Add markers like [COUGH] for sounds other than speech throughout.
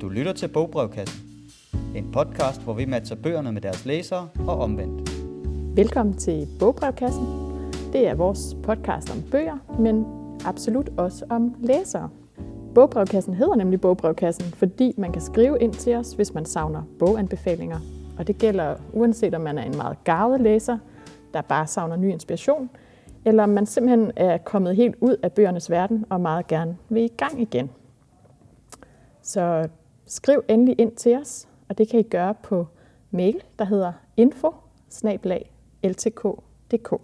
Du lytter til Bogbrevkassen. En podcast, hvor vi matcher bøgerne med deres læsere og omvendt. Velkommen til Bogbrevkassen. Det er vores podcast om bøger, men absolut også om læsere. Bogbrevkassen hedder nemlig Bogbrevkassen, fordi man kan skrive ind til os, hvis man savner boganbefalinger. Og det gælder uanset om man er en meget gavet læser, der bare savner ny inspiration, eller om man simpelthen er kommet helt ud af bøgernes verden og meget gerne vil i gang igen. Så skriv endelig ind til os, og det kan I gøre på mail, der hedder info ltk.dk.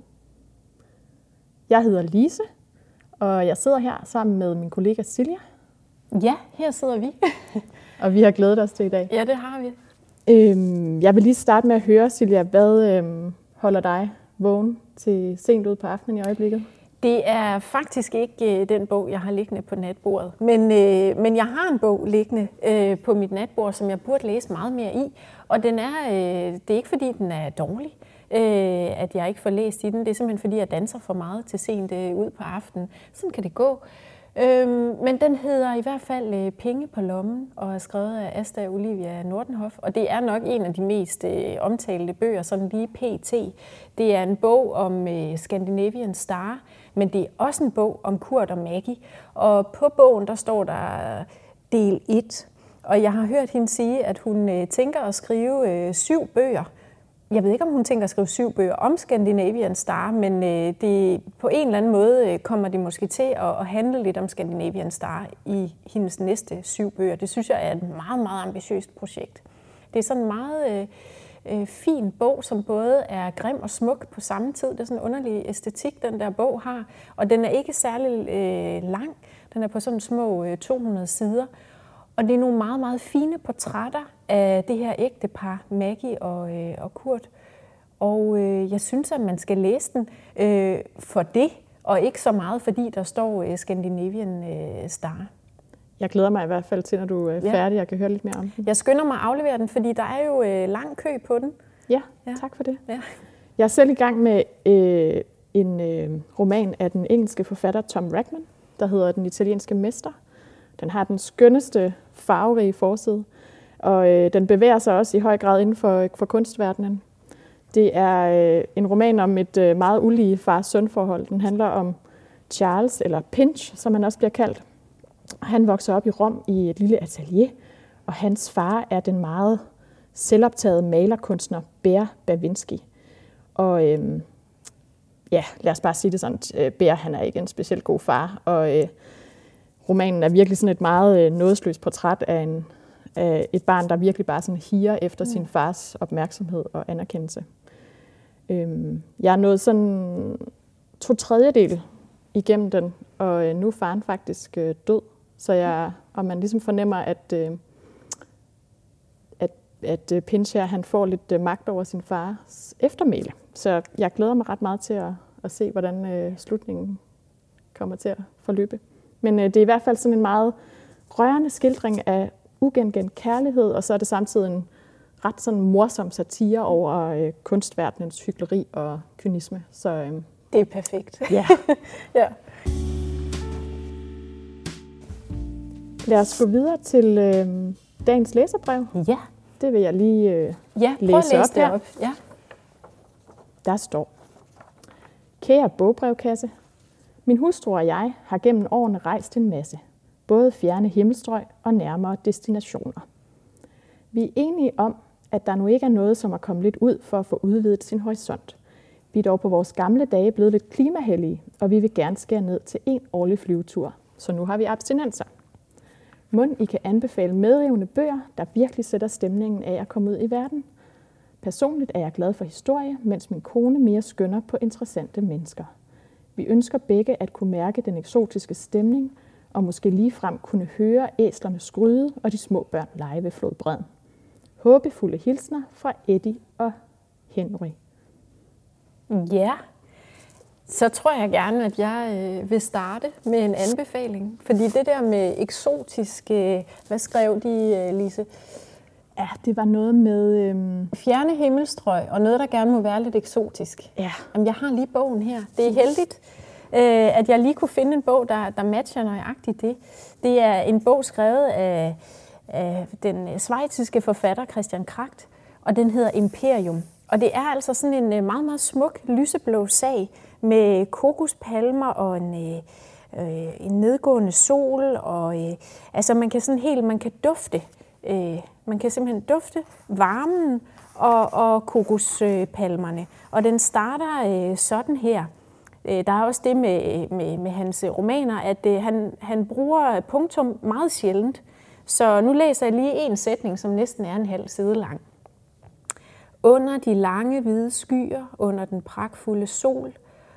Jeg hedder Lise, og jeg sidder her sammen med min kollega Silja, Ja, her sidder vi. [LAUGHS] og vi har glædet os til i dag. ja, det har vi. Øhm, jeg vil lige starte med at høre, Silja, hvad øhm, holder dig vågen til sent ud på aftenen i øjeblikket? Det er faktisk ikke øh, den bog, jeg har liggende på natbordet. Men, øh, men jeg har en bog liggende øh, på mit natbord, som jeg burde læse meget mere i. Og den er, øh, det er ikke fordi, den er dårlig, øh, at jeg ikke får læst i den. Det er simpelthen fordi, jeg danser for meget til sent øh, ud på aftenen. Sådan kan det gå. Øh, men den hedder i hvert fald øh, Penge på lommen og er skrevet af Asta Olivia Nordenhoff. Og det er nok en af de mest øh, omtalte bøger, sådan lige pt. Det er en bog om øh, Scandinavian Star, men det er også en bog om Kurt og Maggie. Og på bogen der står der øh, del 1. Og jeg har hørt hende sige, at hun øh, tænker at skrive øh, syv bøger jeg ved ikke, om hun tænker at skrive syv bøger om Scandinavian Star, men øh, det, på en eller anden måde øh, kommer det måske til at, at handle lidt om Scandinavian Star i hendes næste syv bøger. Det synes jeg er et meget, meget ambitiøst projekt. Det er sådan meget øh, øh, fin bog, som både er grim og smuk på samme tid. Det er sådan en underlig æstetik, den der bog har. Og den er ikke særlig øh, lang. Den er på sådan små øh, 200 sider. Og det er nogle meget, meget fine portrætter af det her ægtepar, Maggie og, øh, og Kurt. Og øh, jeg synes, at man skal læse den øh, for det, og ikke så meget, fordi der står øh, Scandinavian øh, Star. Jeg glæder mig i hvert fald til, når du er færdig, jeg kan høre lidt mere om den. Jeg skynder mig at aflevere den, fordi der er jo øh, lang kø på den. Ja, ja. tak for det. Ja. Jeg er selv i gang med øh, en øh, roman af den engelske forfatter Tom Rackman, der hedder Den italienske mester. Den har den skønneste farverige forside, og øh, den bevæger sig også i høj grad inden for, for kunstverdenen. Det er øh, en roman om et øh, meget ulige far-søn-forhold. Den handler om Charles, eller Pinch, som han også bliver kaldt. Han vokser op i Rom i et lille atelier, og hans far er den meget selvoptagede malerkunstner Bear Bavinski. Og øh, ja, lad os bare sige det sådan, øh, Bear han er ikke en specielt god far, og øh, romanen er virkelig sådan et meget øh, nådesløst portræt af, en, af et barn, der virkelig bare sådan higer efter mm. sin fars opmærksomhed og anerkendelse. Øhm, jeg er nået sådan to tredjedel igennem den, og øh, nu er faren faktisk øh, død. Så jeg, og man ligesom fornemmer, at, øh, at, at øh, Pinch her, han får lidt øh, magt over sin fars eftermæle. Så jeg glæder mig ret meget til at, at se, hvordan øh, slutningen kommer til at forløbe. Men øh, det er i hvert fald sådan en meget rørende skildring af ugenkendt kærlighed, og så er det samtidig en ret sådan morsom satire over øh, kunstverdenens hyggeleri og kynisme. Så, øh, det er perfekt. Ja. [LAUGHS] ja. Lad os gå videre til øh, dagens læserbrev. Ja. Det vil jeg lige øh, ja, læse, læse op det her. op. Ja. Der står, Kære bogbrevkasse, min hustru og jeg har gennem årene rejst en masse, både fjerne himmelstrøg og nærmere destinationer. Vi er enige om, at der nu ikke er noget, som er kommet lidt ud for at få udvidet sin horisont. Vi er dog på vores gamle dage blevet lidt klimahellige, og vi vil gerne skære ned til en årlig flyvetur. Så nu har vi abstinenser. Mund I kan anbefale medrivende bøger, der virkelig sætter stemningen af at komme ud i verden. Personligt er jeg glad for historie, mens min kone mere skønner på interessante mennesker. Vi ønsker begge at kunne mærke den eksotiske stemning, og måske lige frem kunne høre æslerne skryde og de små børn lege ved flodbredden. Håbefulde hilsner fra Eddie og Henry. Ja, så tror jeg gerne, at jeg øh, vil starte med en anbefaling. Fordi det der med eksotisk, øh, hvad skrev de, øh, Lise? Ja, det var noget med... Øhm... Fjerne himmelstrøg, og noget, der gerne må være lidt eksotisk. Ja. Jamen, jeg har lige bogen her. Det er heldigt, øh, at jeg lige kunne finde en bog, der, der matcher nøjagtigt det. Det er en bog skrevet af af den svejtiske forfatter Christian Kracht, og den hedder Imperium. Og det er altså sådan en øh, meget, meget smuk lyseblå sag med kokospalmer og en, øh, øh, en nedgående sol. Og, øh, altså man kan sådan helt, man kan dufte. Øh, man kan simpelthen dufte varmen og, og kokospalmerne. Og den starter øh, sådan her. Øh, der er også det med, med, med hans øh, romaner, at øh, han, han bruger punktum meget sjældent. Så nu læser jeg lige en sætning, som næsten er en halv side lang. Under de lange hvide skyer, under den pragtfulde sol,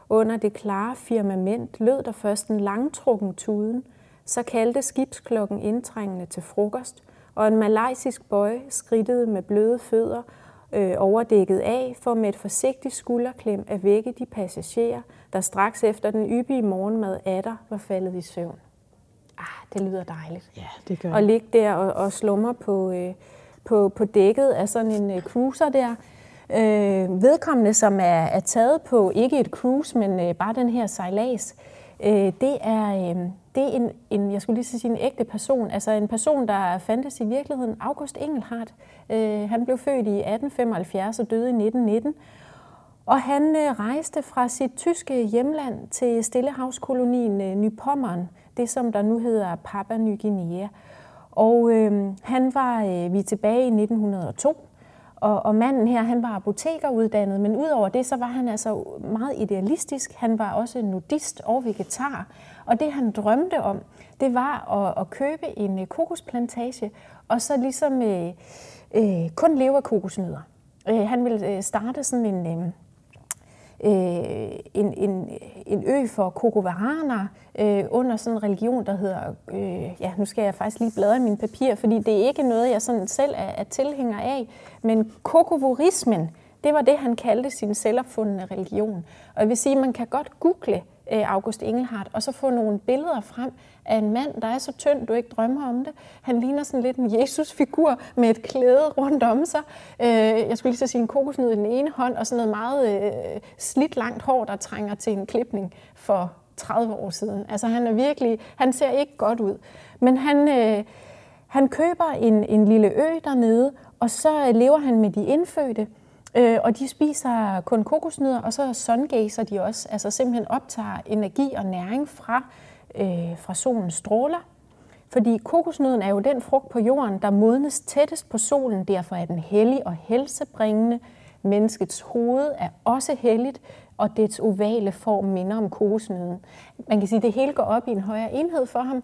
under det klare firmament lød der først en langtrukken tuden, så kaldte skibsklokken indtrængende til frokost, og en malaysisk bøj skridtede med bløde fødder øh, overdækket af, for med et forsigtigt skulderklem at vække de passagerer, der straks efter den yppige morgenmad atter var faldet i søvn. Ah, det lyder dejligt. Ja, det gør Og ligge der og, og slumre på, øh, på, på dækket af sådan en øh, cruiser der. Øh, vedkommende, som er, er taget på ikke et cruise, men øh, bare den her sejlads, øh, det er, øh, det er en, en, jeg skulle lige sige, en ægte person. Altså en person, der fandtes i virkeligheden. August Engelhardt. Øh, han blev født i 1875 og døde i 1919. Og han øh, rejste fra sit tyske hjemland til Stillehavskolonien øh, Nypommern, det som der nu hedder Papua Ny Guinea. Og øh, han var, øh, vi er tilbage i 1902, og, og manden her, han var apotekeruddannet, men udover det, så var han altså meget idealistisk. Han var også nudist og vegetar. Og det, han drømte om, det var at, at købe en øh, kokosplantage, og så ligesom øh, øh, kun leve af kokosnødder. Øh, han ville øh, starte sådan en... Øh, øh, en, en, en ø for kokovaraner øh, under sådan en religion, der hedder, øh, ja, nu skal jeg faktisk lige bladre i mine papirer, fordi det er ikke noget, jeg sådan selv er, er tilhænger af, men kokovorismen, det var det, han kaldte sin selvopfundne religion. Og jeg vil sige, man kan godt google Øh, August Engelhardt, og så få nogle billeder frem af en mand, der er så tynd, du ikke drømmer om det. Han ligner sådan lidt en Jesus-figur med et klæde rundt om sig. Øh, jeg skulle lige så sige en kokosnød i den ene hånd, og sådan noget meget øh, slidt langt hår, der trænger til en klipning for 30 år siden. Altså han er virkelig, han ser ikke godt ud. Men han, han køber en, en lille ø dernede, og så lever han med de indfødte. Øh, og de spiser kun kokosnødder, og så sungazer de også, altså simpelthen optager energi og næring fra, øh, fra solens stråler. Fordi kokosnøden er jo den frugt på jorden, der modnes tættest på solen, derfor er den hellig og helsebringende. Menneskets hoved er også helligt, og dets ovale form minder om kokosnøden. Man kan sige, at det hele går op i en højere enhed for ham.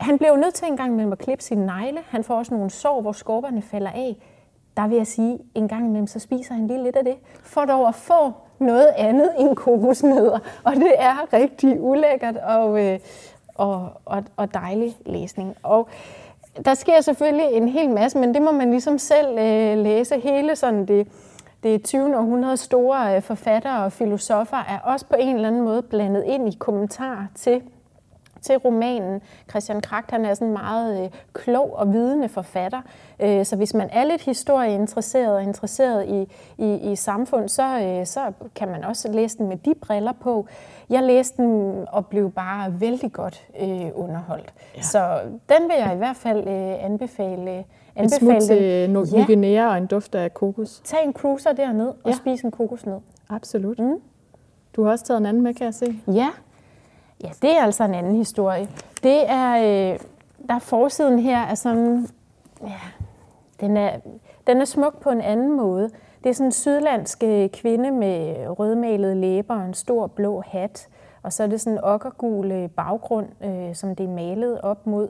Han blev nødt til engang mellem med at klippe sine negle. Han får også nogle sår, hvor skorperne falder af der vil jeg sige, en gang imellem, så spiser han lige lidt af det, for dog at få noget andet end kokosnødder. Og det er rigtig ulækkert og, øh, og, og, og dejlig læsning. Og der sker selvfølgelig en hel masse, men det må man ligesom selv øh, læse. Hele sådan det, det 20. århundrede store øh, forfattere og filosofer er også på en eller anden måde blandet ind i kommentarer til til romanen. Christian Kragt han er sådan en meget øh, klog og vidende forfatter, øh, så hvis man er lidt historieinteresseret og interesseret i, i, i samfund, så, øh, så kan man også læse den med de briller på. Jeg læste den og blev bare vældig godt øh, underholdt. Ja. Så den vil jeg i hvert fald øh, anbefale. En smut til Ny ja. Guinea og en duft af kokos. Tag en cruiser derned og ja. spis en kokosnød. Absolut. Mm. Du har også taget en anden med, kan jeg se. Ja, Ja, det er altså en anden historie. Det er, øh, der er forsiden her er sådan, ja, den er, den er smuk på en anden måde. Det er sådan en sydlandsk øh, kvinde med rødmalede læber og en stor blå hat. Og så er det sådan en okkergul øh, baggrund, øh, som det er malet op mod.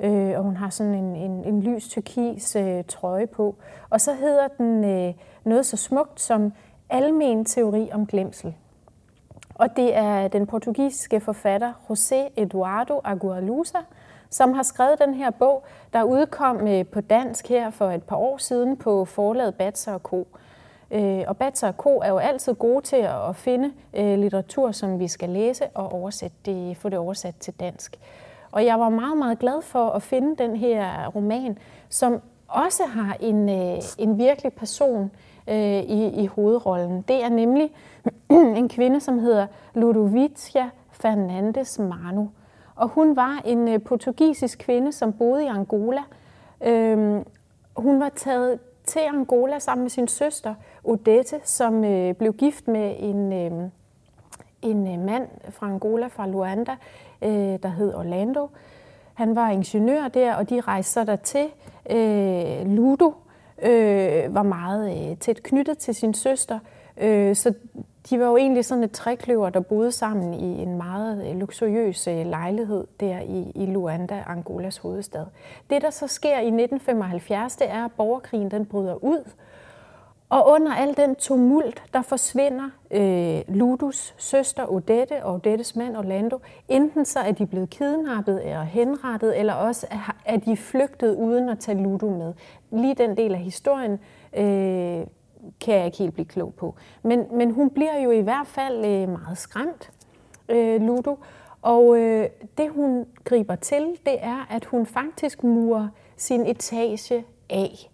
Øh, og hun har sådan en, en, en lys turkis øh, trøje på. Og så hedder den øh, noget så smukt som almen teori om glemsel. Og det er den portugisiske forfatter José Eduardo Agualusa, som har skrevet den her bog, der udkom øh, på dansk her for et par år siden på forlaget Batser og Co. Øh, og Batser og Co. er jo altid gode til at finde øh, litteratur, som vi skal læse og oversætte det, få det oversat til dansk. Og jeg var meget, meget glad for at finde den her roman, som også har en, en virkelig person Øh, i, i hovedrollen. Det er nemlig [CLEARS THROAT] en kvinde, som hedder Ludovicia Fernandes Manu. Og hun var en øh, portugisisk kvinde, som boede i Angola, Øh, hun var taget til Angola sammen med sin søster Odette, som øh, blev gift med en, øh, en øh, mand fra Angola, fra Luanda, øh, der hed Orlando. Han var ingeniør der, og de rejste så dertil. Øh, Ludo øh, var meget øh, tæt knyttet til sin søster, øh, så de var jo egentlig sådan et trækløver, der boede sammen i en meget øh, luksuriøs øh, lejlighed der i, i Luanda, Angolas hovedstad. Det, der så sker i 1975, det er, at borgerkrigen den bryder ud, og under al den tumult, der forsvinder øh, Ludus søster Odette og Odettes mand Orlando. Enten så er de blevet kidnappet eller henrettet, eller også er de flygtet uden at tage Ludo med. Lige den del af historien øh, kan jeg ikke helt blive klog på. Men, men hun bliver jo i hvert fald øh, meget skræmt, øh, Ludo. Og øh, det hun griber til, det er, at hun faktisk murer sin etage af.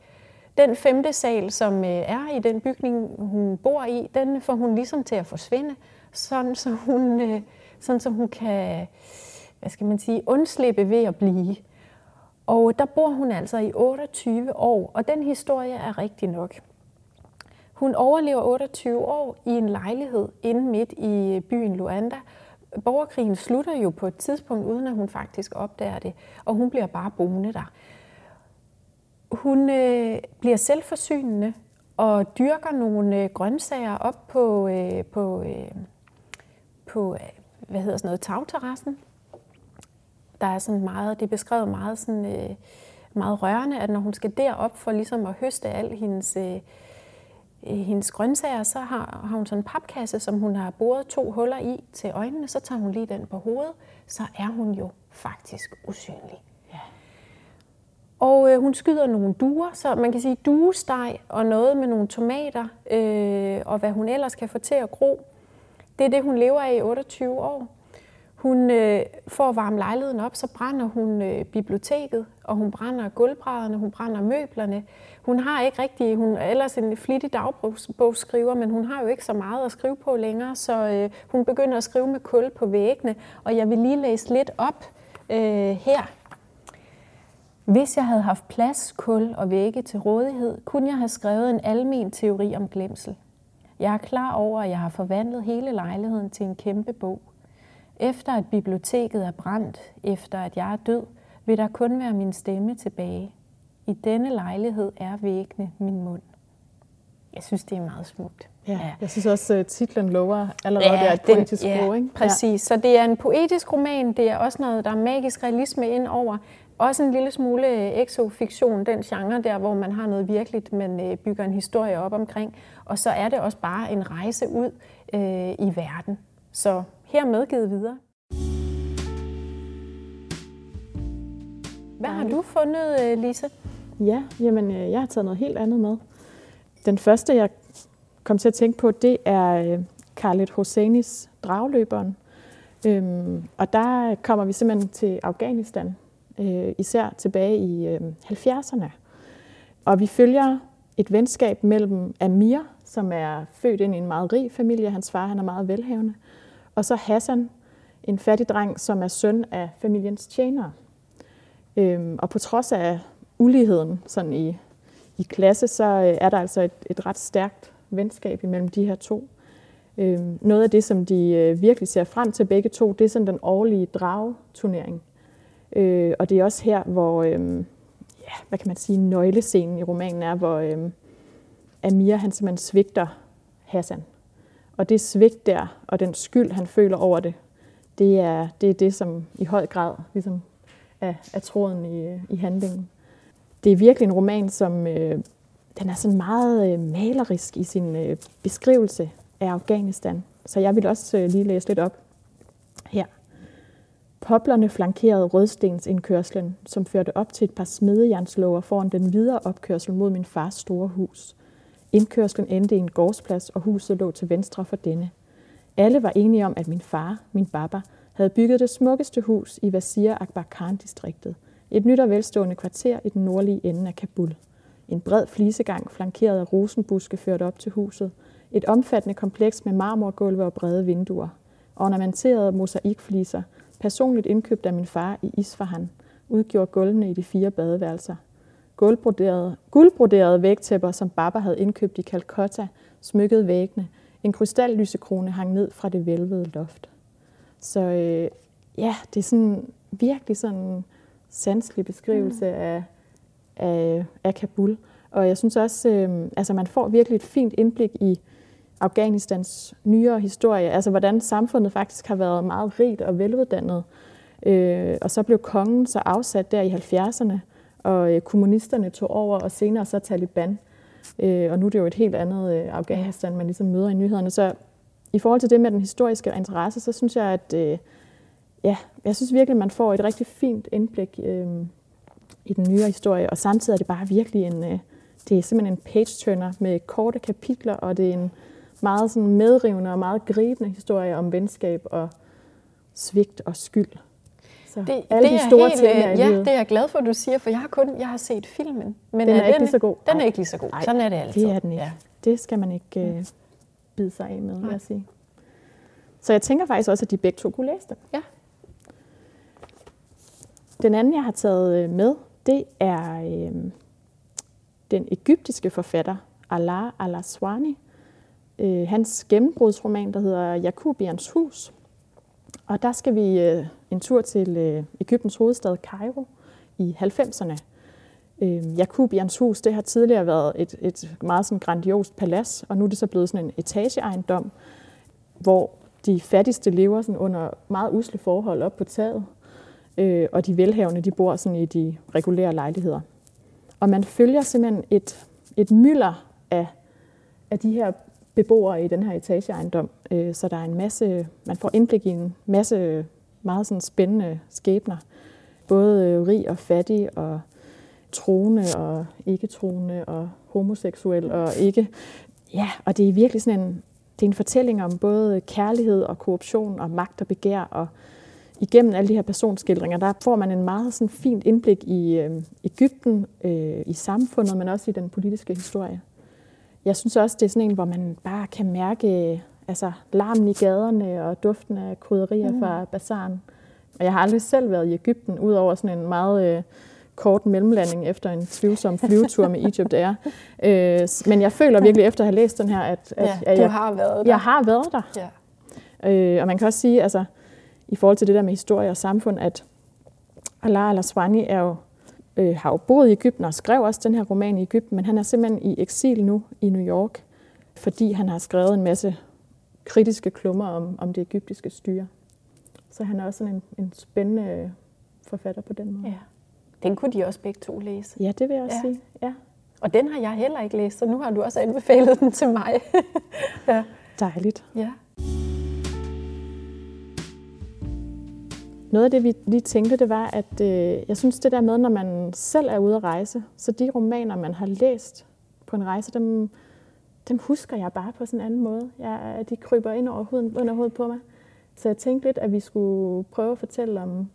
Den femte sal, som øh, er i den bygning, hun bor i, den får hun ligesom til at forsvinde, sådan så hun, øh, sådan så hun kan, hvad skal man sige, undslippe ved at blive. Og der bor hun altså i 28 år, og den historie er rigtig nok. Hun overlever 28 år i en lejlighed inde midt i øh, byen Luanda. Borgerkrigen slutter jo på et tidspunkt, uden at hun faktisk opdager det, og hun bliver bare boende der. Hun øh, bliver selvforsynende og dyrker nogle øh, grøntsager op på, øh, på, øh, på øh, hvad hedder sådan noget, tagterrassen. Der er sådan meget, det er beskrevet meget, sådan, øh, meget rørende, at når hun skal derop for ligesom at høste al hendes, øh, øh hendes grøntsager, så har, har hun sådan en papkasse, som hun har boret to huller i til øjnene, så tager hun lige den på hovedet, så er hun jo faktisk usynlig. Og øh, hun skyder nogle duer, så man kan sige duesteg og noget med nogle tomater, øh, og hvad hun ellers kan få til at gro. Det er det, hun lever af i 28 år. Hun øh, får varme lejligheden op, så brænder hun øh, biblioteket, og hun brænder gulvbrædderne, hun brænder møblerne. Hun har ikke rigtig, hun er ellers en flittig dagbogsskriver, men hun har jo ikke så meget at skrive på længere, så øh, hun begynder at skrive med kul på væggene, og jeg vil lige læse lidt op øh, her. Hvis jeg havde haft plads, kul og vægge til rådighed, kunne jeg have skrevet en almen teori om glemsel. Jeg er klar over, at jeg har forvandlet hele lejligheden til en kæmpe bog. Efter at biblioteket er brændt, efter at jeg er død, vil der kun være min stemme tilbage. I denne lejlighed er væggene min mund. Jeg synes, det er meget smukt. Ja, ja. Jeg synes også, at titlen lover allerede, ja, det er et poetisk den, ja, ikke? Præcis. Ja. Så det er en poetisk roman. Det er også noget, der er magisk realisme ind over. Også en lille smule exofiktion, den genre der, hvor man har noget virkeligt, man øh, bygger en historie op omkring. Og så er det også bare en rejse ud øh, i verden. Så her medgivet videre. Hvad har du fundet, øh, Lise? Ja, jamen, øh, jeg har taget noget helt andet med. Den første, jeg kom til at tænke på, det er Khaled Hosseinis Dragløberen. Øhm, og der kommer vi simpelthen til Afghanistan, øh, især tilbage i øh, 70'erne. Og vi følger et venskab mellem Amir, som er født ind i en meget rig familie, hans far han er meget velhavende, og så Hassan, en fattig dreng, som er søn af familiens tjenere. Øhm, og på trods af uligheden sådan i, i klasse, så øh, er der altså et, et ret stærkt venskab imellem de her to. Øhm, noget af det, som de øh, virkelig ser frem til begge to, det er sådan den årlige drageturnering, Øh, og det er også her, hvor, øh, ja, hvad kan man sige, nøglescenen i romanen er, hvor øh, Amir han simpelthen svigter Hassan. Og det svigt der, og den skyld, han føler over det, det er det, er det som i høj grad ligesom er, er tråden i, øh, i handlingen. Det er virkelig en roman, som øh, den er sådan meget øh, malerisk i sin øh, beskrivelse af Afghanistan. Så jeg vil også øh, lige læse lidt op. Poplerne flankerede rødstensindkørslen, som førte op til et par smedejernslåger foran den videre opkørsel mod min fars store hus. Indkørslen endte i en gårdsplads, og huset lå til venstre for denne. Alle var enige om, at min far, min baba, havde bygget det smukkeste hus i Wazir Akbar Khan-distriktet. Et nyt og velstående kvarter i den nordlige ende af Kabul. En bred flisegang flankeret af rosenbuske førte op til huset. Et omfattende kompleks med marmorgulve og brede vinduer. Ornamenterede mosaikfliser, personligt indkøbt af min far i Isfahan, udgjorde gulvene i de fire badeværelser. guldbroderede, guldbroderede vægtæpper, som Baba havde indkøbt i Calcutta, smykkede væggene. En krystallysekrone hang ned fra det vælvede loft. Så øh, ja, det er sådan virkelig sådan en sanselig beskrivelse mm. af, af, af Kabul. Og jeg synes også, øh, altså man får virkelig et fint indblik i Afghanistans nyere historie, altså hvordan samfundet faktisk har været meget rigt og veluddannet. Øh, og så blev kongen så afsat der i 70'erne, og øh, kommunisterne tog over, og senere så Taliban. Øh, og nu er det jo et helt andet øh, Afghanistan, man ligesom møder i nyhederne. Så i forhold til det med den historiske interesse, så synes jeg, at øh, ja, jeg synes virkelig, at man får et rigtig fint indblik øh, i den nyere historie, og samtidig er det bare virkelig en, øh, det er simpelthen en page-turner med korte kapitler, og det er en meget sådan medrivende og meget gribende historie om venskab og svigt og skyld. Så det, alle det de store helt, temaer Ja, det er jeg glad for, at du siger, for jeg har kun jeg har set filmen. Men den er, er ikke lige så god. Den er ikke lige så god. Ej, Sådan er det altid. Det er den ikke. Ja. Det skal man ikke uh, bide sig af med, vil jeg sige. Så jeg tænker faktisk også, at de begge to kunne læse den. Ja. Den anden, jeg har taget øh, med, det er øh, den egyptiske forfatter Allah al-Aswani. Øh, hans gennembrudsroman, der hedder Jakubians hus. Og der skal vi øh, en tur til øh, Ægyptens hovedstad Cairo i 90'erne. Øh, Jakubians hus, det har tidligere været et, et meget sådan grandiost palads, og nu er det så blevet sådan en etageejendom, hvor de fattigste lever sådan under meget usle forhold op på taget, øh, og de velhavende de bor sådan i de regulære lejligheder. Og man følger simpelthen et, et mylder af, af de her beboere i den her etageejendom, øh, så der er en masse, man får indblik i en masse meget sådan spændende skæbner. Både øh, rig og fattig, og troende og ikke troende, og homoseksuel og ikke. Ja, og det er virkelig sådan en, det er en fortælling om både kærlighed og korruption og magt og begær. Og igennem alle de her personskildringer, der får man en meget sådan fint indblik i øh, Ægypten, øh, i samfundet, men også i den politiske historie. Jeg synes også, det er sådan en, hvor man bare kan mærke altså, larmen i gaderne og duften af krydderier mm. fra bazaren. Og jeg har aldrig selv været i Ægypten, udover sådan en meget øh, kort mellemlanding efter en tvivlsom flyvetur med Egypt Air. Øh, men jeg føler virkelig efter at have læst den her, at, at, ja, at jeg, har været der. jeg har været der. Ja. Øh, og man kan også sige, altså, i forhold til det der med historie og samfund, at Allah al-Aswani er jo, øh, har jo boet i Ægypten og skrev også den her roman i Ægypten, men han er simpelthen i eksil nu i New York, fordi han har skrevet en masse kritiske klummer om, om det egyptiske styre. Så han er også sådan en, en spændende forfatter på den måde. Ja. Den kunne de også begge to læse. Ja, det vil jeg også ja. sige. Ja. Og den har jeg heller ikke læst, så nu har du også anbefalet den til mig. [LAUGHS] ja. Dejligt. Ja. Noget af det, vi lige tænkte, det var, at øh, jeg synes det der med, når man selv er ude at rejse, så de romaner, man har læst på en rejse, dem, dem husker jeg bare på sådan en anden måde. Jeg, de kryber ind over huden, under hovedet på mig. Så jeg tænkte lidt, at vi skulle prøve at fortælle om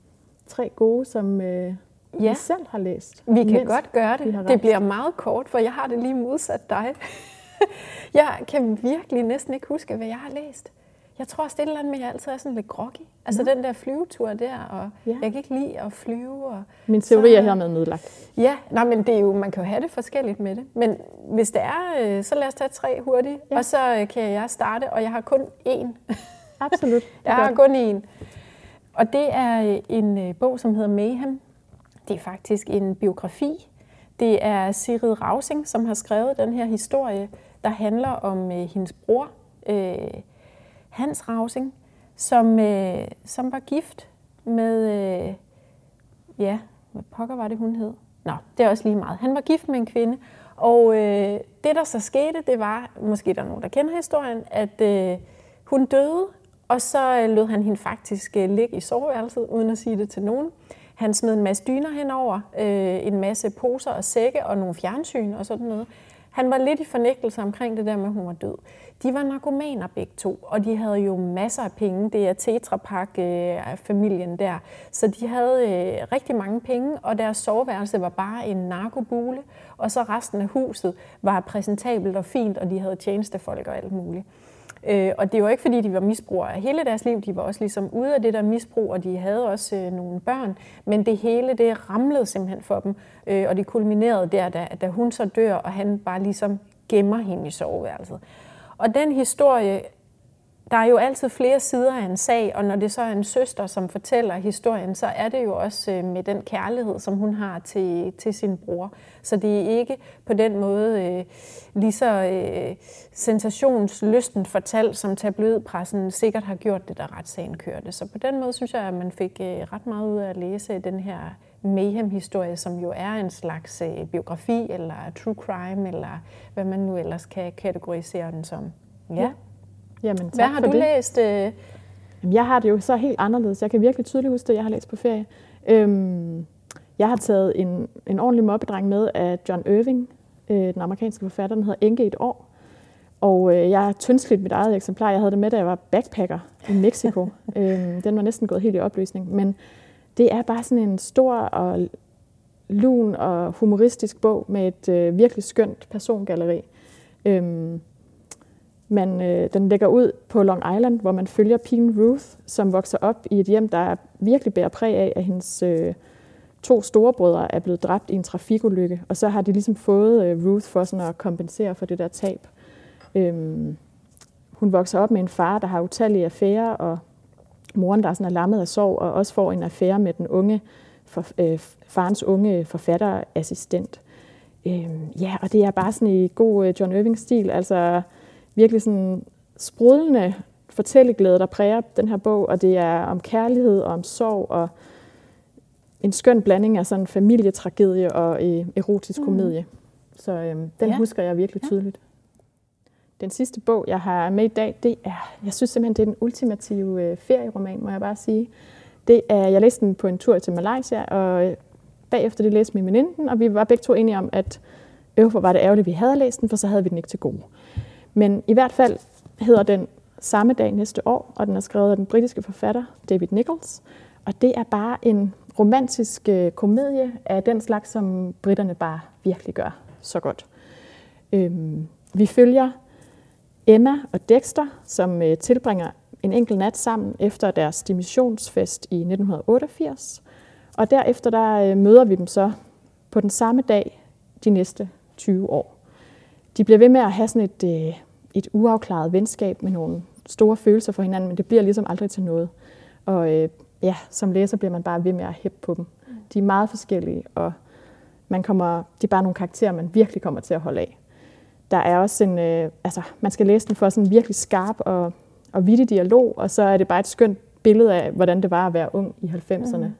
tre gode, som øh, ja. vi selv har læst. Vi kan godt gøre det. Det bliver meget kort, for jeg har det lige modsat dig. [LAUGHS] jeg kan virkelig næsten ikke huske, hvad jeg har læst. Jeg tror også, det er et eller andet med, at jeg altid er sådan lidt groggy. Altså ja. den der flyvetur der, og ja. jeg kan ikke lide at flyve. Og Min teori så, er hermed nedlagt. Ja, nej, men det er jo, man kan jo have det forskelligt med det. Men hvis det er, øh, så lad os tage tre hurtigt, ja. og så øh, kan jeg starte, og jeg har kun én. [LAUGHS] Absolut. [LAUGHS] jeg har kun én. Og det er øh, en bog, som hedder Mayhem. Det er faktisk en biografi. Det er Sigrid Rausing, som har skrevet den her historie, der handler om hendes bror, øh, Hans Rausing, som, øh, som var gift med, øh, ja, hvad pokker var det, hun hed? Nå, det er også lige meget. Han var gift med en kvinde, og øh, det, der så skete, det var, måske der er nogen, der kender historien, at øh, hun døde, og så øh, lød han hende faktisk øh, ligge i soveværelset, uden at sige det til nogen. Han smed en masse dyner henover, øh, en masse poser og sække og nogle fjernsyn og sådan noget. Han var lidt i fornægtelse omkring det der med, at hun var død. De var narkomaner begge to, og de havde jo masser af penge. Det er Tetra Pak-familien øh, der. Så de havde øh, rigtig mange penge, og deres soveværelse var bare en narkobule. Og så resten af huset var præsentabelt og fint, og de havde tjenestefolk og alt muligt. Øh, og det var ikke, fordi de var misbrugere hele deres liv. De var også ligesom ude af det der misbrug, og de havde også øh, nogle børn. Men det hele, det ramlede simpelthen for dem. Øh, og det kulminerede der, da, da hun så dør, og han bare ligesom gemmer hende i soveværelset. Og den historie der er jo altid flere sider af en sag, og når det så er en søster, som fortæller historien, så er det jo også øh, med den kærlighed, som hun har til, til sin bror. Så det er ikke på den måde øh, lige så øh, sensationslysten fortalt, som tabloidpressen sikkert har gjort det, da retssagen kørte. Så på den måde synes jeg, at man fik øh, ret meget ud af at læse den her mayhem-historie, som jo er en slags øh, biografi, eller true crime, eller hvad man nu ellers kan kategorisere den som. Ja. ja. Jamen, tak Hvad har for du det. læst? Øh? Jamen, jeg har det jo så helt anderledes. Jeg kan virkelig tydeligt huske det, jeg har læst på ferie. Øhm, jeg har taget en, en ordentlig mobbedreng med af John Irving, øh, den amerikanske forfatter, den hedder Enke et år. Og øh, jeg har tyndslidt mit eget eksemplar. Jeg havde det med, da jeg var backpacker i Mexico. [LAUGHS] øhm, den var næsten gået helt i opløsning. Men det er bare sådan en stor og lun og humoristisk bog med et øh, virkelig skønt persongalleri. Øhm, man, øh, den lægger ud på Long Island, hvor man følger pigen Ruth, som vokser op i et hjem, der virkelig bærer præg af, at hendes øh, to storebrødre er blevet dræbt i en trafikulykke. Og så har de ligesom fået øh, Ruth for sådan at kompensere for det der tab. Øhm, hun vokser op med en far, der har utallige affærer, og moren, der er, sådan er lammet af sorg, og også får en affære med den unge, for, øh, farens unge forfatterassistent. Øhm, ja, og det er bare sådan i god øh, John Irving-stil, altså virkelig sådan sprudlende fortælleglæde, der præger den her bog, og det er om kærlighed og om sorg og en skøn blanding af sådan familietragedie og øh, erotisk komedie. Så øhm, den Ja. husker jeg virkelig tydeligt. Den sidste bog, jeg har med i dag, det er, jeg synes simpelthen, det er den ultimative øh, ferieroman, må jeg bare sige. Det er, jeg læste den på en tur til Malaysia, og øh, bagefter det læste min veninde og vi var begge to enige om, at øv, hvor var det ærgerligt, vi havde læst den, for så havde vi den ikke til gode. Men i hvert fald hedder den Samme dag næste år, og den er skrevet af den britiske forfatter David Nichols. Og det er bare en romantisk øh, komedie af den slags, som britterne bare virkelig gør så godt. Øhm, vi følger Emma og Dexter, som øh, tilbringer en enkelt nat sammen efter deres dimissionsfest i 1988. Og derefter der øh, møder vi dem så på den samme dag de næste 20 år. De bliver ved med at have sådan et, øh, et uafklaret venskab med nogle store følelser for hinanden, men det bliver ligesom aldrig til noget. Og øh, ja, som læser bliver man bare ved med at hæppe på dem. De er meget forskellige, og man kommer, de er bare nogle karakterer, man virkelig kommer til at holde af. Der er også en, øh, altså man skal læse den for sådan en virkelig skarp og, og vittig dialog, og så er det bare et skønt billede af, hvordan det var at være ung i 90'erne. Mm.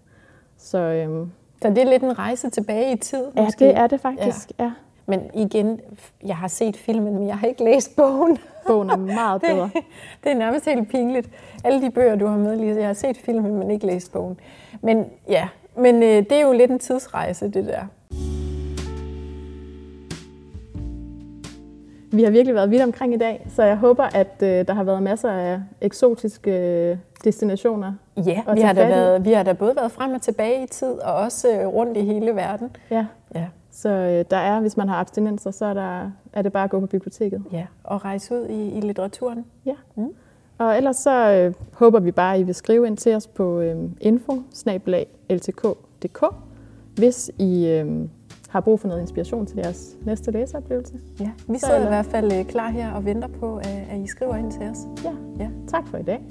Så øhm, Så det er lidt en rejse tilbage i tid, ja, måske. det er det faktisk. Ja. Ja. Men igen, jeg har set filmen, men jeg har ikke læst bogen. Bogen er meget [LAUGHS] bedre. Det, det er nærmest helt pinligt. Alle de bøger, du har med, Lise, jeg har set filmen, men ikke læst bogen. Men ja, men øh, det er jo lidt en tidsrejse, det der. Vi har virkelig været vidt omkring i dag, så jeg håber, at øh, der har været masser af eksotiske øh, destinationer. Ja, vi har, da været, vi har da både været frem og tilbage i tid, og også øh, rundt i hele verden. Ja. Ja. Så øh, der er, hvis man har abstinenser, så er, der, er det bare at gå på biblioteket. ja. Og rejse ud i, i litteraturen. Ja. Mm. Og ellers så øh, håber vi bare, at I vil skrive ind til os på øh, info hvis I øh, har brug for noget inspiration til jeres næste læseoplevelse. Ja. Vi Så sidder i eller- hvert fald øh, klar her og venter på, at, at I skriver ind til os. Ja, Ja. tak for i dag.